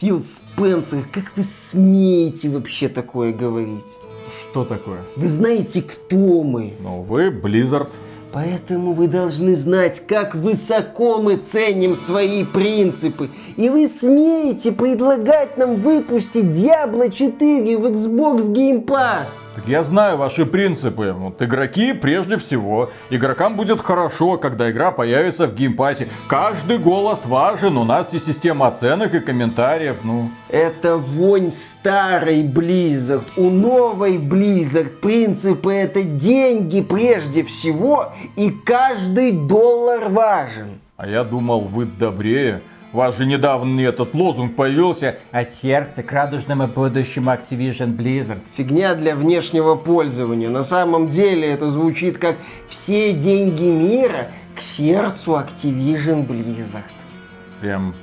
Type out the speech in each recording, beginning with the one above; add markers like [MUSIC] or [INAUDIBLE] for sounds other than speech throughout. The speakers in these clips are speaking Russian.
Фил Спенсер, как вы смеете вообще такое говорить? Что такое? Вы знаете, кто мы? Ну, вы Blizzard. Поэтому вы должны знать, как высоко мы ценим свои принципы. И вы смеете предлагать нам выпустить Diablo 4 в Xbox Game Pass. Так я знаю ваши принципы. Вот игроки прежде всего. Игрокам будет хорошо, когда игра появится в Game Pass е. Каждый голос важен. У нас есть система оценок и комментариев. Ну. Это вонь старой Blizzard. У новой Blizzard принципы это деньги прежде всего. И каждый доллар важен. А я думал, вы добрее. У вас же недавно этот лозунг появился. От сердца к радужному будущему Activision Blizzard. Фигня для внешнего пользования. На самом деле это звучит как все деньги мира к сердцу Activision Blizzard. Прям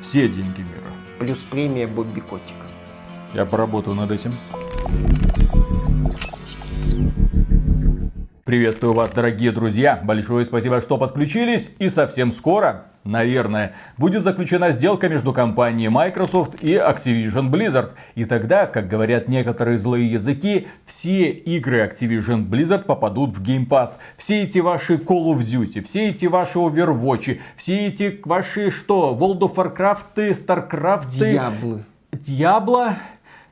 все деньги мира. Плюс премия Бобби Котика. Я поработаю над этим. Приветствую вас, дорогие друзья. Большое спасибо, что подключились. И совсем скоро, наверное, будет заключена сделка между компанией Microsoft и Activision Blizzard. И тогда, как говорят некоторые злые языки, все игры Activision Blizzard попадут в Game Pass. Все эти ваши Call of Duty, все эти ваши Overwatch, все эти ваши что, World of Warcraft, Starcraft, Диаблы. Диабло.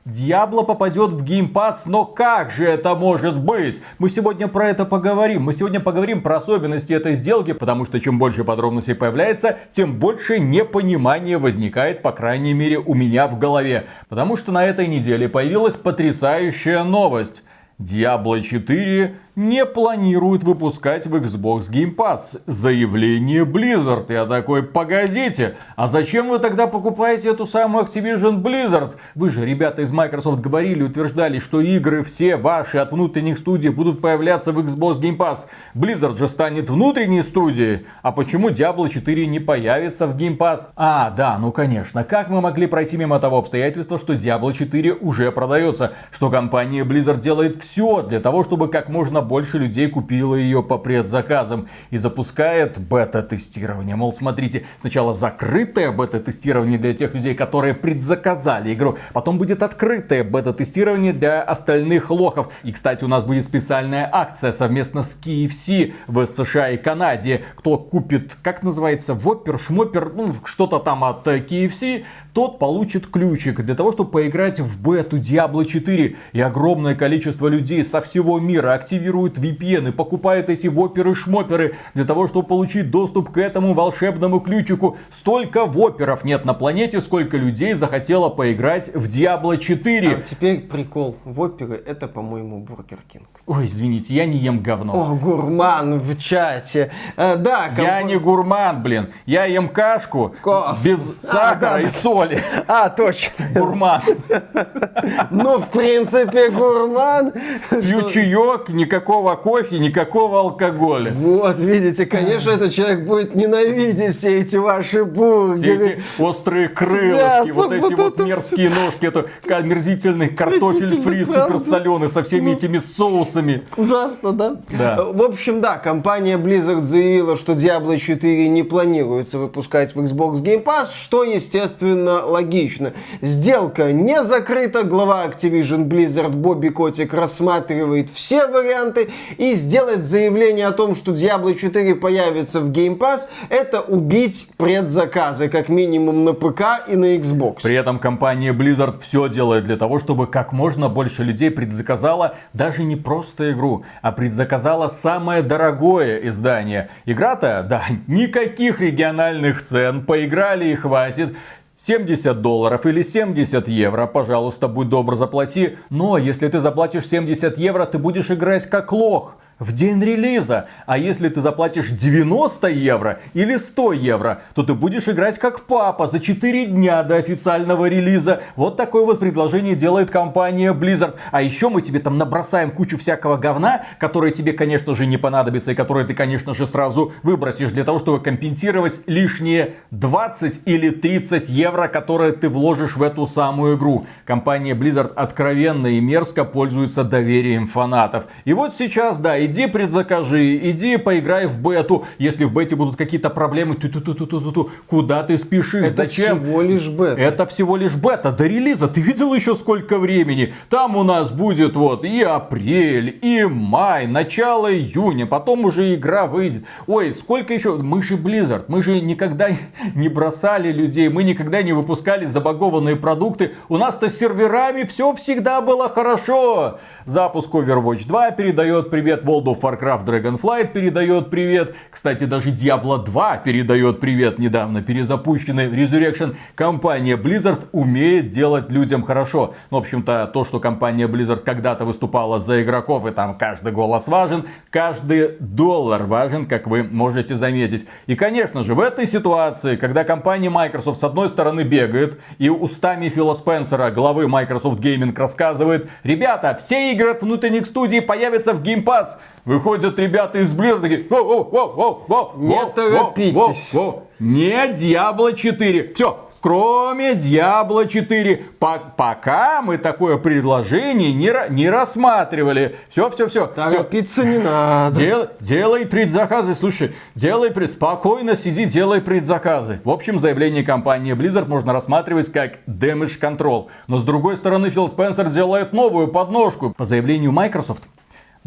Диабло попадет в Pass, но как же это может быть? Мы сегодня про это поговорим. Мы сегодня поговорим про особенности этой сделки, потому что чем больше подробностей появляется, тем больше непонимания возникает, по крайней мере, у меня в голове. Потому что на этой неделе появилась потрясающая новость. Diablo 4 не планирует выпускать в Xbox Game Pass. Заявление Blizzard. Я такой, погодите, а зачем вы тогда покупаете эту самую Activision Blizzard? Вы же, ребята из Microsoft, говорили, утверждали, что игры все ваши от внутренних студий будут появляться в Xbox Game Pass. Blizzard же станет внутренней студией. А почему Diablo 4 не появится в Game Pass? А, да, ну конечно. Как мы могли пройти мимо того обстоятельства, что Diablo 4 уже продается? Что компания Blizzard делает все для того, чтобы как можно больше людей купило ее по предзаказам и запускает бета-тестирование. Мол, смотрите, сначала закрытое бета-тестирование для тех людей, которые предзаказали игру, потом будет открытое бета-тестирование для остальных лохов. И, кстати, у нас будет специальная акция совместно с KFC в США и Канаде. Кто купит, как называется, вопер, шмопер, ну, что-то там от KFC, тот получит ключик для того, чтобы поиграть в бету Diablo 4. И огромное количество людей со всего мира активируют VPN и покупают эти воперы-шмоперы для того, чтобы получить доступ к этому волшебному ключику. Столько воперов нет на планете, сколько людей захотело поиграть в Diablo 4. А теперь прикол. Воперы это, по-моему, Бургер Кинг. Ой, извините, я не ем говно. О, гурман в чате. А, да, Я не гурман, блин. Я ем кашку Ко- без сахара да, и соли. [LAUGHS] А, точно. Гурман. [LAUGHS] Ну, в принципе, гурман. Пью чаек, никакого кофе, никакого алкоголя. Вот, видите, конечно, этот человек будет ненавидеть все эти ваши Все бургеры. эти острые крылышки, вот эти вот мерзкие ножки, это омерзительный картофель фри Отвратительно, супер правда? соленый со всеми Ну. этими соусами. Ужасно, да? Да. В общем, да, компания Blizzard заявила, что Diablo 4 не планируется выпускать в Xbox Game Pass, что, естественно, логично. Сделка не закрыта, глава Activision Blizzard Бобби Котик рассматривает все варианты и сделать заявление о том, что Diablo 4 появится в Game Pass, это убить предзаказы, как минимум на ПК и на Xbox. При этом компания Blizzard все делает для того, чтобы как можно больше людей предзаказала даже не просто игру, а предзаказала самое дорогое издание. Игра-то, да, никаких региональных цен, поиграли и хватит. 70 долларов или 70 евро, пожалуйста, будь добр, заплати. Но если ты заплатишь 70 евро, ты будешь играть как лох в день релиза. А если ты заплатишь 90 евро или 100 евро, то ты будешь играть как папа за 4 дня до официального релиза. Вот такое вот предложение делает компания Blizzard. А еще мы тебе там набросаем кучу всякого говна, которое тебе, конечно же, не понадобится и которое ты, конечно же, сразу выбросишь для того, чтобы компенсировать лишние 20 или 30 евро, которые ты вложишь в эту самую игру. Компания Blizzard откровенно и мерзко пользуется доверием фанатов. И вот сейчас, да, иди предзакажи, иди поиграй в бету. Если в бете будут какие-то проблемы, ту ту ту ту ту ту ту куда ты спешишь? Это Зачем? всего лишь бета. Это всего лишь бета. До релиза ты видел еще сколько времени? Там у нас будет вот и апрель, и май, начало июня, потом уже игра выйдет. Ой, сколько еще? Мы же Blizzard, мы же никогда [LAUGHS] не бросали людей, мы никогда не выпускали забагованные продукты. У нас-то с серверами все всегда было хорошо. Запуск Overwatch 2 передает привет, World of Warcraft Dragonflight передает привет. Кстати, даже Diablo 2 передает привет недавно, перезапущенный Resurrection. Компания Blizzard умеет делать людям хорошо. Ну, в общем-то, то, что компания Blizzard когда-то выступала за игроков, и там каждый голос важен, каждый доллар важен, как вы можете заметить. И, конечно же, в этой ситуации, когда компания Microsoft с одной стороны бегает, и устами Фила Спенсера, главы Microsoft Gaming, рассказывает, ребята, все игры от внутренних студий появятся в Game Pass. Выходят ребята из Blizzard такие, «Воу, воу, воу, воу, воу, Не воу, торопитесь. воу, воу». Не Diablo 4. Все, Кроме Diablo 4. По- пока мы такое предложение не, не рассматривали. Все, все, все. Торопиться не надо. Дел- делай предзаказы, слушай, делай пред... спокойно сиди, делай предзаказы. В общем, заявление компании Blizzard можно рассматривать как damage control. Но с другой стороны, Фил Спенсер делает новую подножку. По заявлению Microsoft,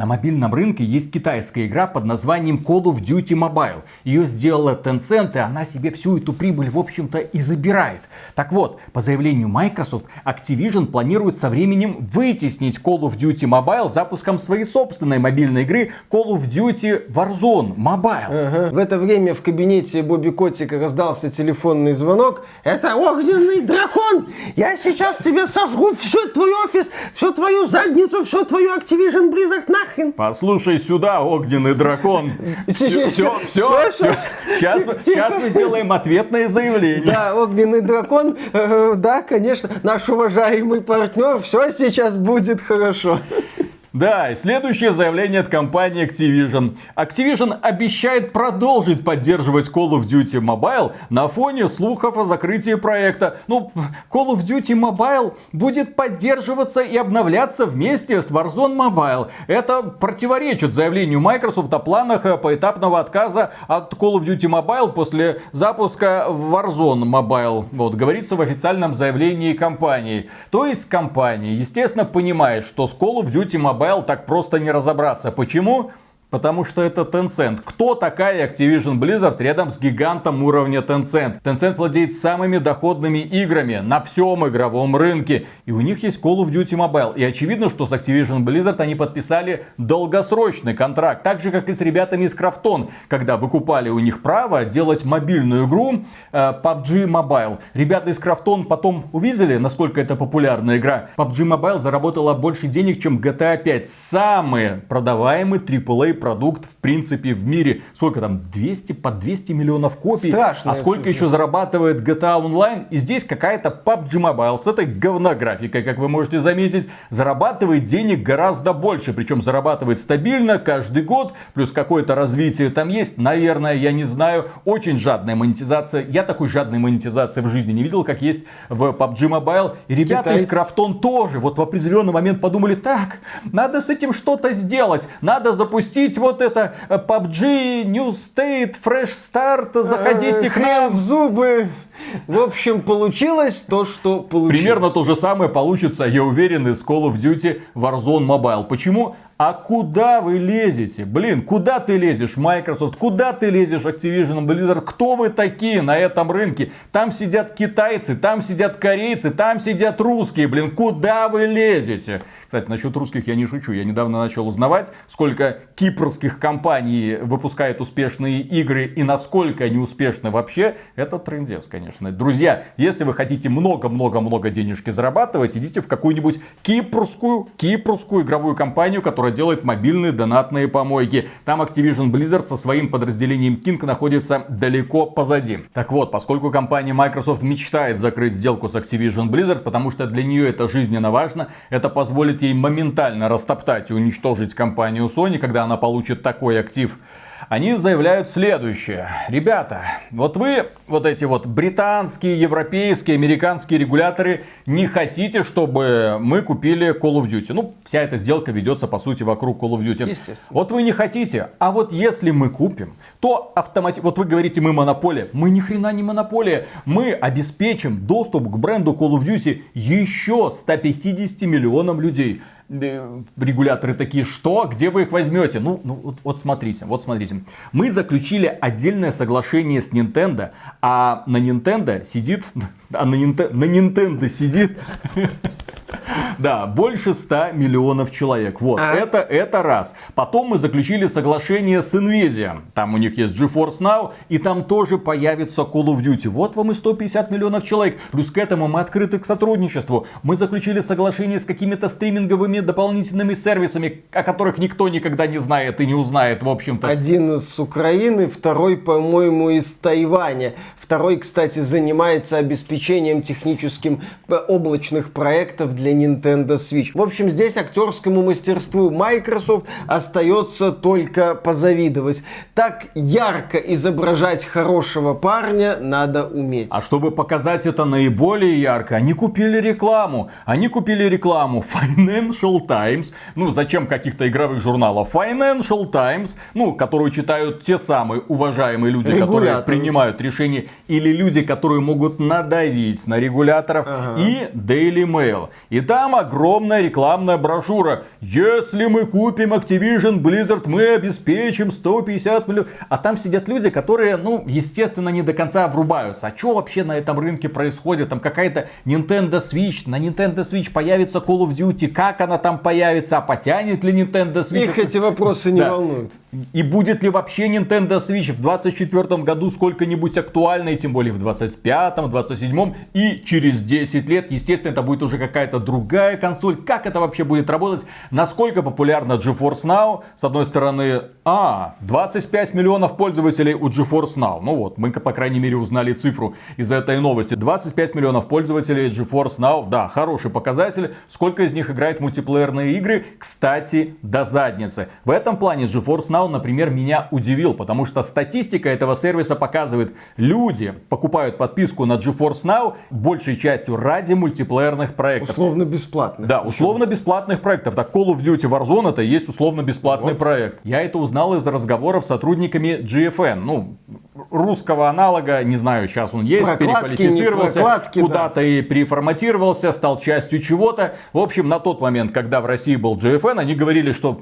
на мобильном рынке есть китайская игра под названием Call of Duty Mobile. Ее сделала Tencent, и она себе всю эту прибыль, в общем-то, и забирает. Так вот, по заявлению Microsoft, Activision планирует со временем вытеснить Call of Duty Mobile запуском своей собственной мобильной игры Call of Duty Warzone Mobile. Ага. В это время в кабинете Бобби Котика раздался телефонный звонок. Это огненный дракон! Я сейчас тебе сожгу всю твой офис, всю твою задницу, всю твою Activision Blizzard нахрен! Послушай сюда, огненный дракон. Все, все, все. Сейчас, мы сделаем ответное заявление. Да, огненный дракон, э, да, конечно, наш уважаемый партнер, все сейчас будет хорошо. Да, и следующее заявление от компании Activision. Activision обещает продолжить поддерживать Call of Duty Mobile на фоне слухов о закрытии проекта. Ну, Call of Duty Mobile будет поддерживаться и обновляться вместе с Warzone Mobile. Это противоречит заявлению Microsoft о планах э, поэтапного отказа от Call of Duty Mobile после запуска Warzone Mobile. Вот, говорится в официальном заявлении компании. То есть компания, естественно, понимает, что с Call of Duty Mobile так просто не разобраться. Почему? Потому что это Tencent. Кто такая Activision Blizzard рядом с гигантом уровня Tencent? Tencent владеет самыми доходными играми на всем игровом рынке. И у них есть Call of Duty Mobile. И очевидно, что с Activision Blizzard они подписали долгосрочный контракт. Так же, как и с ребятами из Krafton, когда выкупали у них право делать мобильную игру э, PUBG Mobile. Ребята из Krafton потом увидели, насколько это популярная игра. PUBG Mobile заработала больше денег, чем GTA 5. Самый продаваемый AAA продукт в принципе в мире. Сколько там? 200, по 200 миллионов копий. Страшная а сколько цифра. еще зарабатывает GTA Online? И здесь какая-то PUBG Mobile с этой говнографикой, как вы можете заметить, зарабатывает денег гораздо больше. Причем зарабатывает стабильно каждый год. Плюс какое-то развитие там есть. Наверное, я не знаю. Очень жадная монетизация. Я такой жадной монетизации в жизни не видел, как есть в PUBG Mobile. И ребята из Китайцы. Крафтон тоже вот в определенный момент подумали, так, надо с этим что-то сделать. Надо запустить вот это э, PUBG, New State, Fresh Start, заходите Э, к нам. хрен в зубы. В общем, получилось то, что получилось. Примерно то же самое получится, я уверен, из Call of Duty Warzone Mobile. Почему? А куда вы лезете? Блин, куда ты лезешь, Microsoft? Куда ты лезешь, Activision Blizzard? Кто вы такие на этом рынке? Там сидят китайцы, там сидят корейцы, там сидят русские. Блин, куда вы лезете? Кстати, насчет русских я не шучу. Я недавно начал узнавать, сколько кипрских компаний выпускает успешные игры и насколько они успешны вообще. Это трендец, конечно. Друзья, если вы хотите много-много-много денежки зарабатывать, идите в какую-нибудь кипрскую, кипрскую игровую компанию, которая делает мобильные донатные помойки. Там Activision Blizzard со своим подразделением King находится далеко позади. Так вот, поскольку компания Microsoft мечтает закрыть сделку с Activision Blizzard, потому что для нее это жизненно важно, это позволит ей моментально растоптать и уничтожить компанию Sony, когда она получит такой актив. Они заявляют следующее. Ребята, вот вы, вот эти вот британские, европейские, американские регуляторы, не хотите, чтобы мы купили Call of Duty. Ну, вся эта сделка ведется, по сути, вокруг Call of Duty. Естественно. Вот вы не хотите, а вот если мы купим, то автоматически... Вот вы говорите, мы монополия. Мы ни хрена не монополия. Мы обеспечим доступ к бренду Call of Duty еще 150 миллионам людей. Э, Регуляторы такие, что? Где вы их возьмете? Ну, ну вот, вот смотрите, вот смотрите. Мы заключили отдельное соглашение с Nintendo, а на Nintendo сидит... [LAUGHS] А на, на Nintendo сидит... [LAUGHS] Да, больше 100 миллионов человек. Вот, А. это, это раз. Потом мы заключили соглашение с Nvidia. Там у них есть GeForce Now, и там тоже появится Call of Duty. Вот вам и 150 миллионов человек. Плюс к этому мы открыты к сотрудничеству. Мы заключили соглашение с какими-то стриминговыми дополнительными сервисами, о которых никто никогда не знает и не узнает, в общем-то. Один из Украины, второй, по-моему, из Тайваня. Второй, кстати, занимается обеспечением техническим э, облачных проектов для Nintendo Switch. В общем, здесь актерскому мастерству Microsoft остается только позавидовать. Так ярко изображать хорошего парня надо уметь. А чтобы показать это наиболее ярко, они купили рекламу. Они купили рекламу Financial Times. Ну, зачем каких-то игровых журналов? Financial Times, ну, которую читают те самые уважаемые люди, которые Регуляторы. принимают решения, или люди, которые могут надавить на регуляторов, и Daily Mail. И там огромная рекламная брошюра. Если мы купим Activision Blizzard, мы обеспечим 150 миллионов. А там сидят люди, которые, ну, естественно, не до конца врубаются. А что вообще на этом рынке происходит? Там какая-то Nintendo Switch. На Nintendo Switch появится Call of Duty. Как она там появится? А потянет ли Nintendo Switch? Их эти вопросы не Да. волнуют. И будет ли вообще Nintendo Switch в 2024 году сколько-нибудь актуальной, тем более в 25-м, 27-м и через 10 лет, естественно, это будет уже какая-то другая консоль. Как это вообще будет работать? Насколько популярна GeForce Now? С одной стороны, а, 25 миллионов пользователей у GeForce Now. Ну вот, мы, по крайней мере, узнали цифру из этой новости. 25 миллионов пользователей GeForce Now. Да, хороший показатель. Сколько из них играет в мультиплеерные игры? Кстати, до задницы. В этом плане GeForce Now, например, меня удивил, потому что статистика этого сервиса показывает, люди покупают подписку на GeForce Now большей частью ради мультиплеерных проектов. Условно бесплатно. Да, условно бесплатных проектов. Так Call of Duty Warzone это и есть условно бесплатный проект. Я это узнал из разговоров с сотрудниками GFN. Ну, русского аналога, не знаю, сейчас он есть, Прокладки, переквалифицировался, прокладки, да. куда-то и переформатировался, стал частью чего-то. В общем, на тот момент, когда в России был GFN, они говорили, что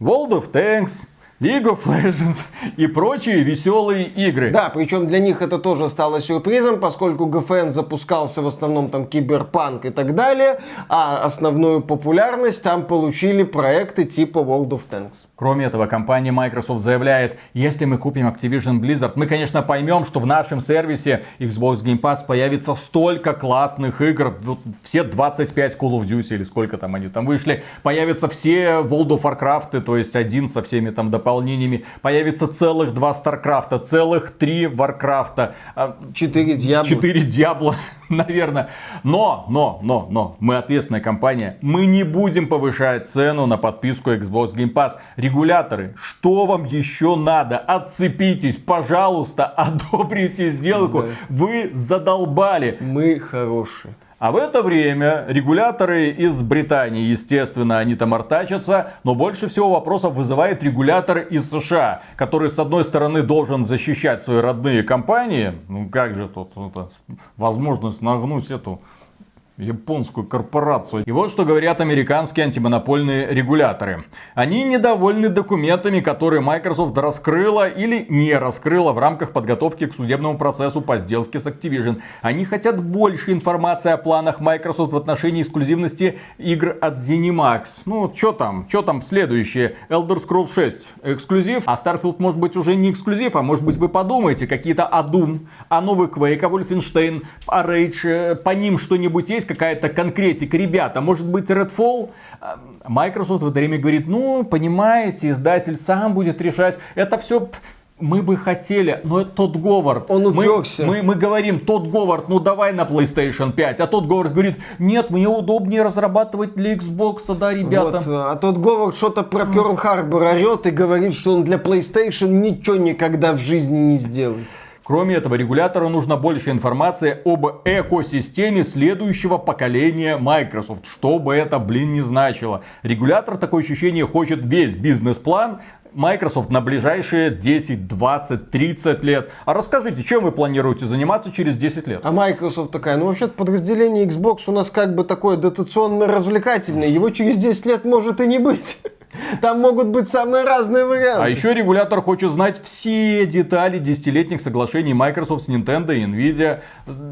World of Tanks, League of Legends и прочие веселые игры. Да, причем для них это тоже стало сюрпризом, поскольку ГФН запускался в основном там киберпанк и так далее, а основную популярность там получили проекты типа World of Tanks. Кроме этого, компания Microsoft заявляет, если мы купим Activision Blizzard, мы, конечно, поймем, что в нашем сервисе Xbox Game Pass появится столько классных игр, вот все 25 Call of Duty или сколько там они там вышли, появятся все World of Warcraft, то есть один со всеми там дополнениями, появится целых два StarCraft, целых три Warcraft, а, Четыре дьявола. 4 Диабло, [LAUGHS] наверное. Но, но, но, но, мы ответственная компания. Мы не будем повышать цену на подписку Xbox Game Pass. Регуляторы, что вам еще надо? Отцепитесь, пожалуйста, [LAUGHS] одобрите сделку. Да. Вы задолбали. Мы хорошие. А в это время регуляторы из Британии, естественно, они там артачатся, но больше всего вопросов вызывает регулятор из США, который, с одной стороны, должен защищать свои родные компании, ну как же тут это, возможность нагнуть эту японскую корпорацию. И вот что говорят американские антимонопольные регуляторы. Они недовольны документами, которые Microsoft раскрыла или не раскрыла в рамках подготовки к судебному процессу по сделке с Activision. Они хотят больше информации о планах Microsoft в отношении эксклюзивности игр от ZeniMax. Ну, что там? Что там следующее? Elder Scrolls 6 эксклюзив, а Starfield может быть уже не эксклюзив, а может быть вы подумаете, какие-то о Doom, о новый Quake, о Wolfenstein, о Rage, э, по ним что-нибудь есть, какая-то конкретика, ребята, может быть Redfall? А, Microsoft в это время говорит, ну, понимаете, издатель сам будет решать, это все мы бы хотели, но это тот Говард. Он мы, упекся. мы, мы говорим, тот Говард, ну давай на PlayStation 5. А тот Говард говорит, нет, мне удобнее разрабатывать для Xbox, да, ребята. Вот, а тот Говард что-то про Перл Харбор орет и говорит, что он для PlayStation ничего никогда в жизни не сделает. Кроме этого, регулятору нужно больше информации об экосистеме следующего поколения Microsoft. Что бы это, блин, не значило. Регулятор, такое ощущение, хочет весь бизнес-план Microsoft на ближайшие 10, 20, 30 лет. А расскажите, чем вы планируете заниматься через 10 лет? А Microsoft такая, ну вообще подразделение Xbox у нас как бы такое дотационно-развлекательное, его через 10 лет может и не быть. Там могут быть самые разные варианты. А еще регулятор хочет знать все детали десятилетних соглашений Microsoft с Nintendo и Nvidia.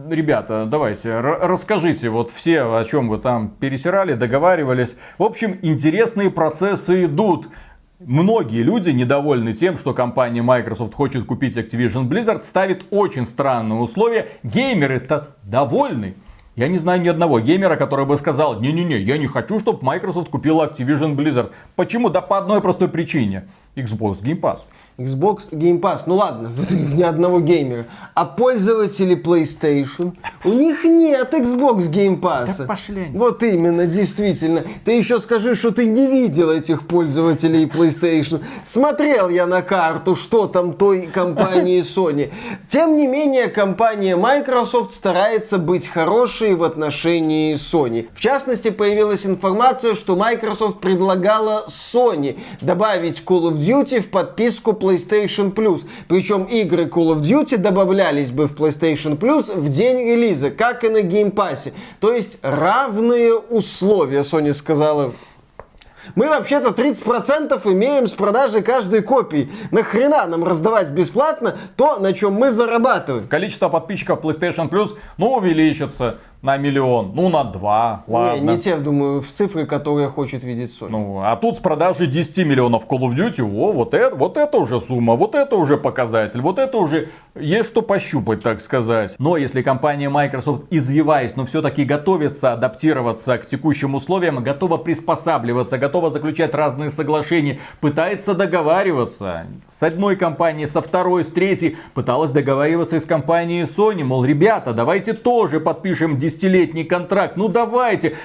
Ребята, давайте, расскажите вот все, о чем вы там пересирали, договаривались. В общем, интересные процессы идут. Многие люди недовольны тем, что компания Microsoft хочет купить Activision Blizzard, ставит очень странные условия. Геймеры-то довольны. Я не знаю ни одного геймера, который бы сказал, не-не-не, я не хочу, чтобы Microsoft купила Activision Blizzard. Почему? Да по одной простой причине. Xbox Game Pass. Xbox Game Pass, ну ладно, [LAUGHS] ни одного геймера. А пользователи PlayStation, у них нет Xbox Game Pass. Да пошли они. Вот именно, действительно. Ты еще скажи, что ты не видел этих пользователей PlayStation. Смотрел я на карту, что там той компании [LAUGHS] Sony. Тем не менее, компания Microsoft старается быть хорошей в отношении Sony. В частности, появилась информация, что Microsoft предлагала Sony добавить Call of Duty в подписку PlayStation PlayStation Plus. Причем игры Call of Duty добавлялись бы в PlayStation Plus в день релиза, как и на Game Pass. То есть равные условия, Sony сказала мы вообще-то 30% имеем с продажи каждой копии. Нахрена нам раздавать бесплатно то, на чем мы зарабатываем? Количество подписчиков PlayStation Plus, ну, увеличится на миллион, ну на два, ладно. Не, не те, думаю, в цифры, которые хочет видеть Sony. Ну, а тут с продажи 10 миллионов Call of Duty, о, вот это, вот это уже сумма, вот это уже показатель, вот это уже есть что пощупать, так сказать. Но если компания Microsoft, извиваясь, но все-таки готовится адаптироваться к текущим условиям, готова приспосабливаться, готова заключать разные соглашения, пытается договариваться с одной компанией, со второй, с третьей, пыталась договариваться и с компанией Sony, мол, ребята, давайте тоже подпишем 10-летний контракт. Ну давайте.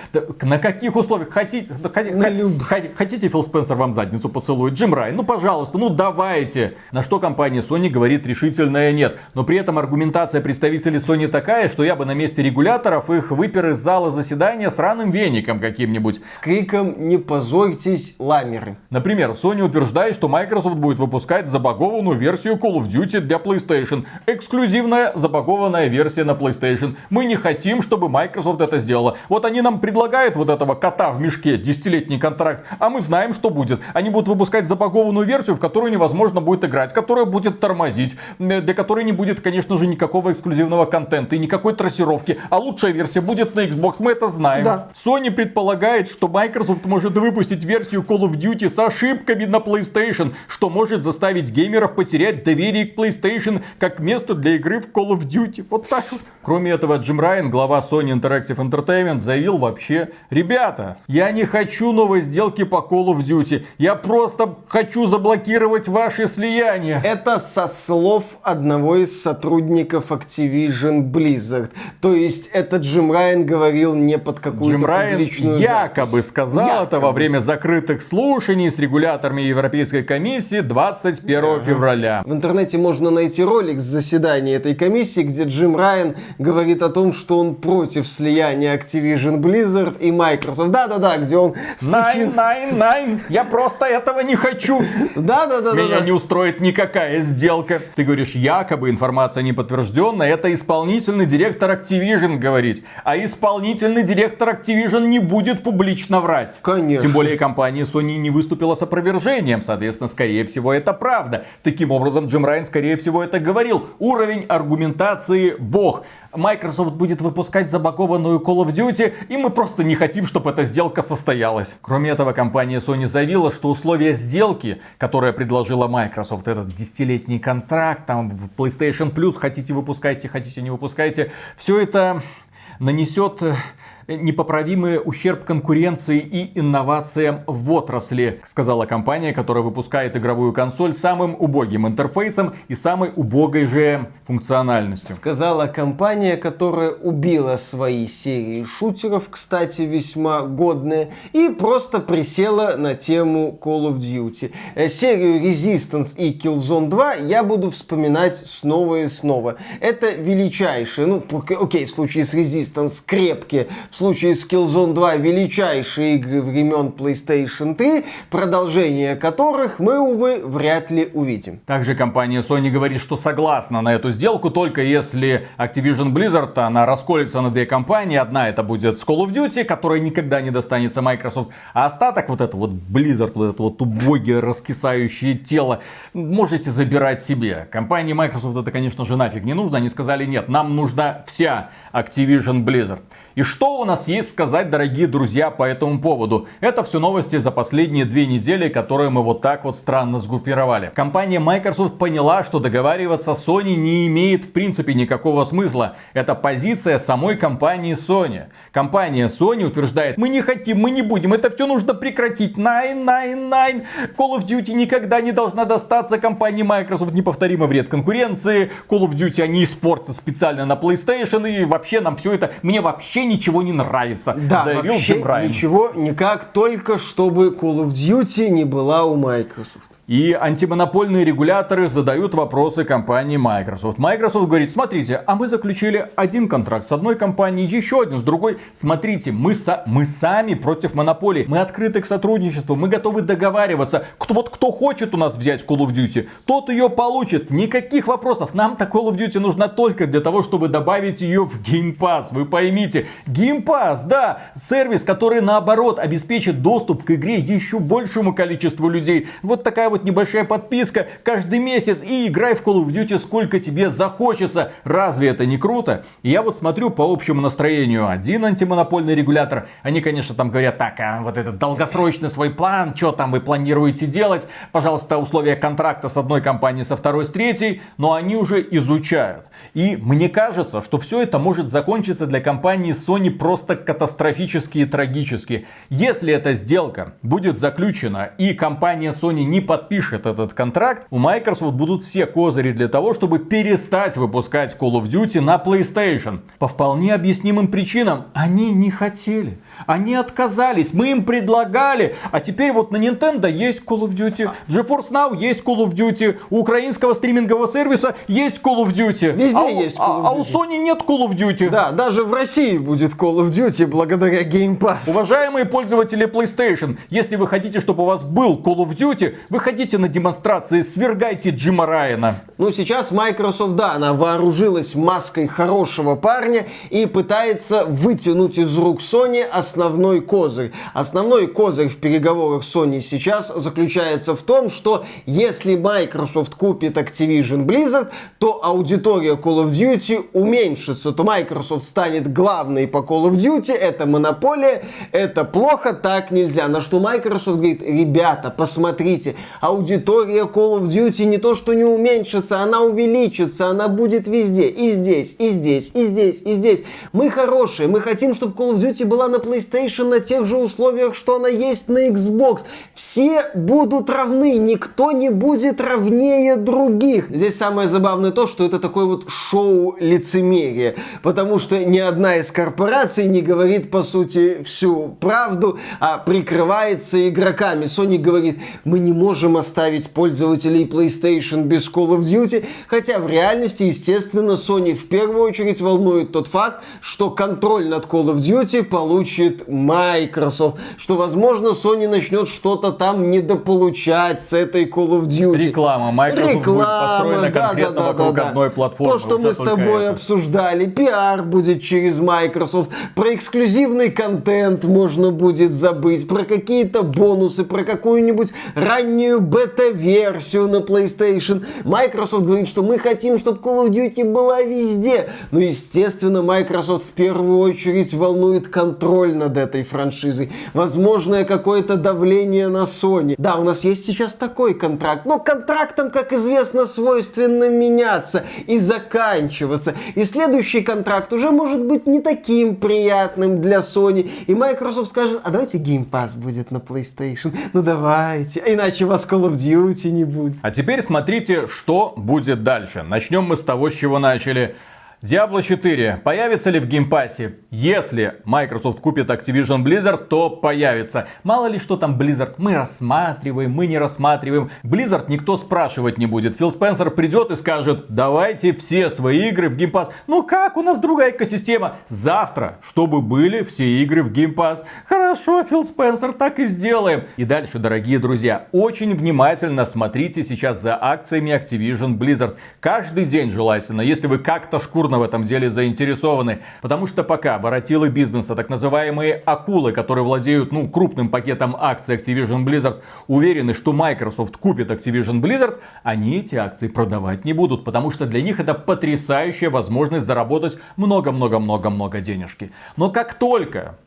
На каких условиях? Хотите, хотите, хотите Фил Спенсер вам задницу поцелует? Джим Райан, ну пожалуйста, ну давайте. На что компания Sony говорит решительное нет. Но при этом аргументация представителей Sony такая, что я бы на месте регуляторов их выпер из зала заседания с раным веником каким-нибудь. С криком «Не позорьтесь, ламеры». Например, Sony утверждает, что Microsoft будет выпускать забагованную версию Call of Duty для PlayStation. Эксклюзивная забагованная версия на PlayStation. Мы не хотим, чтобы чтобы Microsoft это сделала. Вот они нам предлагают вот этого кота в мешке, десятилетний контракт, а мы знаем, что будет. Они будут выпускать запакованную версию, в которую невозможно будет играть, которая будет тормозить, для которой не будет, конечно же, никакого эксклюзивного контента и никакой трассировки. А лучшая версия будет на Xbox, мы это знаем. Да. Sony предполагает, что Microsoft может выпустить версию Call of Duty с ошибками на PlayStation, что может заставить геймеров потерять доверие к PlayStation как место для игры в Call of Duty. Вот так вот. Кроме этого, Джим Райан, глава Sony Interactive Entertainment заявил вообще, ребята, я не хочу новой сделки по Call of Duty, я просто хочу заблокировать ваши слияния. Это со слов одного из сотрудников Activision Blizzard. То есть это Джим Райан говорил не под какую-то Джим Райан публичную якобы запись. сказал Якобы. это во время закрытых слушаний с регуляторами Европейской комиссии 21 февраля. В интернете можно найти ролик с заседания этой комиссии, где Джим Райан говорит о том, что он против слияния Activision Blizzard и Microsoft. Да-да-да, где он Найн, найн, найн, я просто этого не хочу. Да-да-да. Меня не устроит никакая сделка. Ты говоришь, якобы информация не подтвержденная. Это исполнительный директор Activision говорить. А исполнительный директор Activision не будет публично врать. Конечно. Тем более компания Sony не выступила с опровержением. Соответственно, скорее всего, это правда. Таким образом, Джим Райан, скорее всего, это говорил. Уровень аргументации бог. Microsoft будет выпускать забагованную Call of Duty, и мы просто не хотим, чтобы эта сделка состоялась. Кроме этого, компания Sony заявила, что условия сделки, которые предложила Microsoft, этот десятилетний контракт, там в PlayStation Plus, хотите выпускайте, хотите не выпускайте, все это нанесет непоправимый ущерб конкуренции и инновациям в отрасли, сказала компания, которая выпускает игровую консоль самым убогим интерфейсом и самой убогой же функциональностью. Сказала компания, которая убила свои серии шутеров, кстати, весьма годные, и просто присела на тему Call of Duty. Э, серию Resistance и Killzone 2 я буду вспоминать снова и снова. Это величайшие, ну, окей, в случае с Resistance крепкие, в случае с Killzone 2 величайшие игры времен PlayStation 3, продолжение которых мы, увы, вряд ли увидим. Также компания Sony говорит, что согласна на эту сделку, только если Activision Blizzard, она расколется на две компании. Одна это будет Call of Duty, которая никогда не достанется Microsoft, а остаток вот это вот Blizzard, вот это вот убогие раскисающее тело, можете забирать себе. Компании Microsoft это, конечно же, нафиг не нужно. Они сказали, нет, нам нужна вся Activision Blizzard. И что у нас есть сказать, дорогие друзья, по этому поводу? Это все новости за последние две недели, которые мы вот так вот странно сгруппировали. Компания Microsoft поняла, что договариваться с Sony не имеет в принципе никакого смысла. Это позиция самой компании Sony. Компания Sony утверждает, мы не хотим, мы не будем, это все нужно прекратить. Найн, найн, найн. Call of Duty никогда не должна достаться компании Microsoft. Неповторимый вред конкуренции. Call of Duty они испортят специально на PlayStation. И вообще нам все это, мне вообще ничего не нравится, да, заявил вообще Джим Райан. ничего никак, только чтобы Call of Duty не была у Microsoft. И антимонопольные регуляторы задают вопросы компании Microsoft. Microsoft говорит, смотрите, а мы заключили один контракт с одной компанией, еще один с другой. Смотрите, мы, са- мы сами против монополии, мы открыты к сотрудничеству, мы готовы договариваться. Кто, вот кто хочет у нас взять Call of Duty, тот ее получит. Никаких вопросов. Нам-то Call of Duty нужна только для того, чтобы добавить ее в Game Pass. Вы поймите. Game Pass, да, сервис, который наоборот обеспечит доступ к игре еще большему количеству людей. Вот такая вот небольшая подписка каждый месяц и играй в Call of Duty сколько тебе захочется. Разве это не круто? Я вот смотрю по общему настроению. Один антимонопольный регулятор, они, конечно, там говорят, так, а вот этот долгосрочный свой план, что там вы планируете делать? Пожалуйста, условия контракта с одной компанией, со второй, с третьей, но они уже изучают. И мне кажется, что все это может закончиться для компании Sony просто катастрофически и трагически. Если эта сделка будет заключена и компания Sony не подпишет этот контракт, у Microsoft будут все козыри для того, чтобы перестать выпускать Call of Duty на PlayStation. По вполне объяснимым причинам. Они не хотели. Они отказались. Мы им предлагали. А теперь вот на Nintendo есть Call of Duty. GeForce Now есть Call of Duty. У украинского стримингового сервиса есть Call of Duty. Везде а есть Call of а- а у Duty. Sony нет Call of Duty. Да, даже в России будет Call of Duty благодаря Game Pass. Уважаемые пользователи PlayStation, если вы хотите, чтобы у вас был Call of Duty, выходите на демонстрации, свергайте Джима Райана. Ну, сейчас Microsoft, да, она вооружилась маской хорошего парня и пытается вытянуть из рук Sony основной козырь. Основной козырь в переговорах Sony сейчас заключается в том, что если Microsoft купит Activision Blizzard, то аудитория Call of Duty уменьшится, то Microsoft станет главной по Call of Duty, это монополия, это плохо, так нельзя. На что Microsoft говорит, ребята, посмотрите, аудитория Call of Duty не то что не уменьшится, она увеличится, она будет везде, и здесь, и здесь, и здесь, и здесь. Мы хорошие, мы хотим, чтобы Call of Duty была на PlayStation на тех же условиях, что она есть на Xbox. Все будут равны, никто не будет равнее других. Здесь самое забавное то, что это такое вот шоу лицемерия, потому что ни одна из корпораций не говорит, по сути, всю правду, а прикрывается игроками. Sony говорит, мы не можем оставить пользователей PlayStation без Call of Duty, хотя в реальности, естественно, Sony в первую очередь волнует тот факт, что контроль над Call of Duty получит Microsoft, что, возможно, Sony начнет что-то там недополучать с этой Call of Duty. Реклама. Microsoft будет построена конкретно вокруг одной платформы. То, что мы с тобой это. обсуждали, пиар будет через Microsoft, про эксклюзивный контент можно будет забыть, про какие-то бонусы, про какую-нибудь раннюю бета-версию на PlayStation. Microsoft говорит, что мы хотим, чтобы Call of Duty была везде. Но, естественно, Microsoft в первую очередь волнует контроль над этой франшизой. Возможное какое-то давление на Sony. Да, у нас есть сейчас такой контракт. Но контрактам, как известно, свойственно меняться и заканчиваться. И следующий контракт уже может быть не таким приятным для Sony. И Microsoft скажет, а давайте Game Pass будет на PlayStation. Ну давайте. А Иначе у Call of Duty не будет. А теперь смотрите, что будет дальше. Начнем мы с того, с чего начали. Diablo 4 появится ли в геймпассе? Если Microsoft купит Activision Blizzard, то появится. Мало ли что там Blizzard, мы рассматриваем, мы не рассматриваем. Blizzard никто спрашивать не будет. Фил Спенсер придет и скажет, давайте все свои игры в Game Pass. Ну как, у нас другая экосистема. Завтра, чтобы были все игры в Game Pass. Хорошо, Фил Спенсер, так и сделаем. И дальше, дорогие друзья, очень внимательно смотрите сейчас за акциями Activision Blizzard. Каждый день желательно, если вы как-то шкурно в этом деле заинтересованы. Потому что пока воротилы бизнеса, так называемые акулы, которые владеют ну, крупным пакетом акций Activision Blizzard, уверены, что Microsoft купит Activision Blizzard, они эти акции продавать не будут. Потому что для них это потрясающая возможность заработать много-много-много-много денежки. Но как только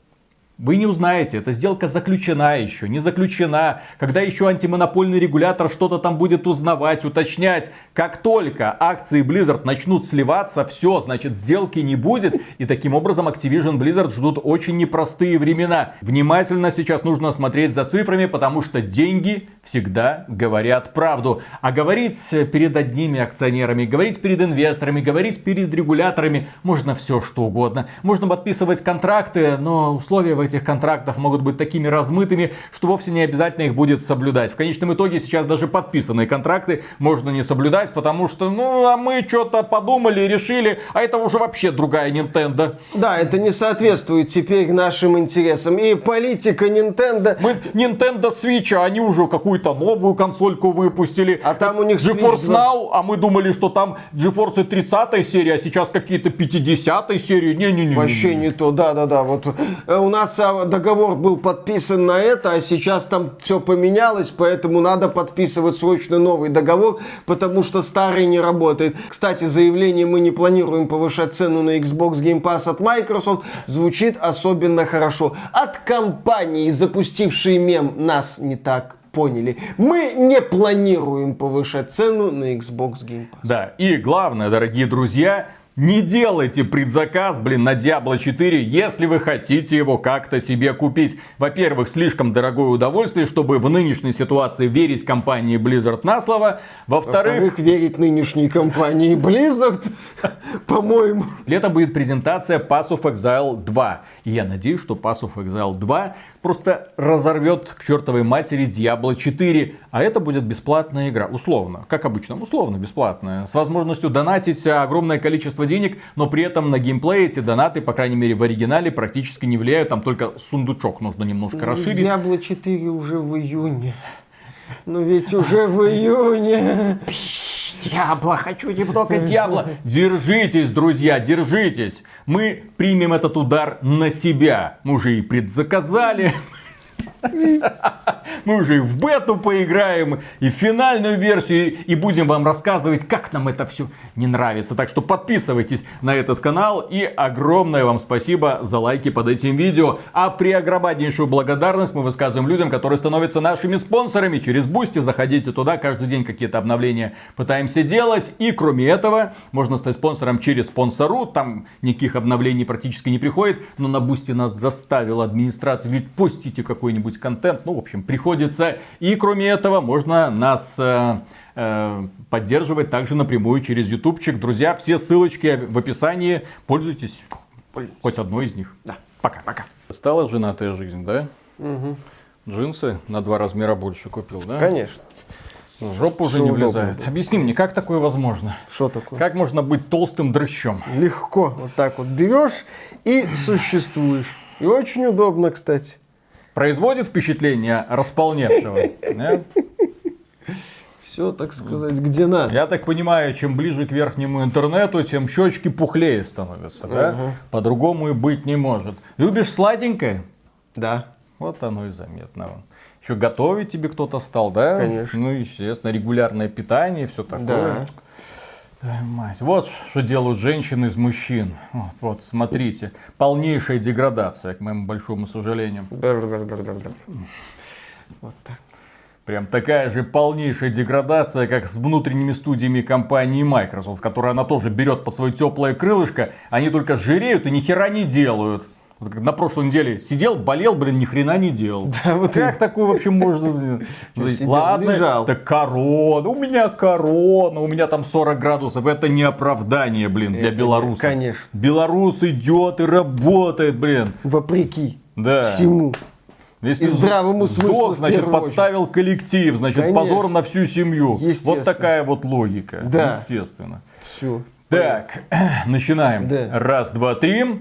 вы не узнаете, эта сделка заключена еще, не заключена, когда еще антимонопольный регулятор что-то там будет узнавать, уточнять. Как только акции Blizzard начнут сливаться, все, значит сделки не будет. И таким образом Activision Blizzard ждут очень непростые времена. Внимательно сейчас нужно смотреть за цифрами, потому что деньги всегда говорят правду. А говорить перед одними акционерами, говорить перед инвесторами, говорить перед регуляторами можно все что угодно. Можно подписывать контракты, но условия в этих контрактах могут быть такими размытыми, что вовсе не обязательно их будет соблюдать. В конечном итоге сейчас даже подписанные контракты можно не соблюдать, потому что, ну, а мы что-то подумали, решили, а это уже вообще другая Nintendo. Да, это не соответствует теперь нашим интересам. И политика Nintendo... Мы Nintendo Switch, а они уже какую-то новую консольку выпустили. А там у них GeForce Switch 2. Now, а мы думали, что там GeForce 30 серия, а сейчас какие-то 50 серии. Не-не-не. Вообще не то, да-да-да. Вот э, у нас а, договор был подписан на это, а сейчас там все поменялось, поэтому надо подписывать срочно новый договор, потому что старый не работает. Кстати, заявление «Мы не планируем повышать цену на Xbox Game Pass от Microsoft» звучит особенно хорошо. От компании, запустившей мем «Нас не так поняли». Мы не планируем повышать цену на Xbox Game Pass. Да, и главное, дорогие друзья, не делайте предзаказ, блин, на Diablo 4, если вы хотите его как-то себе купить. Во-первых, слишком дорогое удовольствие, чтобы в нынешней ситуации верить компании Blizzard на слово. Во-вторых, Во-вторых, верить нынешней компании Blizzard, [LAUGHS] по-моему. летом будет презентация Pass of Exile 2. И я надеюсь, что Pass of Exile 2 просто разорвет к чертовой матери Diablo 4. А это будет бесплатная игра. Условно. Как обычно. Условно бесплатная. С возможностью донатить огромное количество денег. Но при этом на геймплей эти донаты, по крайней мере в оригинале, практически не влияют. Там только сундучок нужно немножко расширить. Diablo 4 уже в июне. Ну ведь уже в июне. Дьябло, хочу немного дьябла. Держитесь, друзья, держитесь. Мы примем этот удар на себя. Мы уже и предзаказали. [LAUGHS] Мы уже и в бету поиграем, и в финальную версию, и будем вам рассказывать, как нам это все не нравится. Так что подписывайтесь на этот канал, и огромное вам спасибо за лайки под этим видео. А преогромаднейшую благодарность мы высказываем людям, которые становятся нашими спонсорами. Через Бусти заходите туда, каждый день какие-то обновления пытаемся делать. И кроме этого, можно стать спонсором через Sponsr.ru. Там никаких обновлений практически не приходит. Но на Бусти нас заставила администрация. Говорит, пустите какой-нибудь контент. Ну, в общем, приходится. И кроме этого, можно нас э, э, поддерживать также напрямую через ютубчик. Друзья, все ссылочки в описании. Пользуйтесь. Хоть одной из них. Да. Пока. Пока. Стала женатая жизнь, да? Джинсы на два размера больше купил, да? Конечно. В жопу уже не удобно. влезает. Объясни мне, как такое возможно? Что такое? Как можно быть толстым дрыщом? Легко. Вот так вот берешь и существуешь. И очень удобно, кстати. Производит впечатление располневшего? Все, так сказать, где надо. Я так понимаю, чем ближе к верхнему интернету, тем щечки пухлее становятся, да? По-другому и быть не может. Любишь сладенькое? Да. Вот оно и заметно. Что, готовить тебе кто-то стал, да? Конечно. Ну, естественно, регулярное питание, все такое. Да. Твою мать. Вот что делают женщины из мужчин. Вот, вот, смотрите. Полнейшая деградация, к моему большому сожалению. Вот так. Прям такая же полнейшая деградация, как с внутренними студиями компании Microsoft, которая она тоже берет по свое теплое крылышко, они только жиреют и ни хера не делают. Вот на прошлой неделе сидел, болел, блин, ни хрена не делал. [LAUGHS] Да, вот как такое вообще можно? [LAUGHS] Сидел, Ладно, лежал. так корона, у меня корона, у меня там 40 градусов. Это не оправдание, блин, для Это белоруса. конечно. Белорус идет и работает, блин. Вопреки Да. всему. Если И здравому смыслу сдох, значит, первую очередь. подставил коллектив, значит, Конечно. позор на всю семью. Вот такая вот логика. Да. Естественно. Все. Так, [CLEARS THROAT] начинаем. Да. Раз, два, три.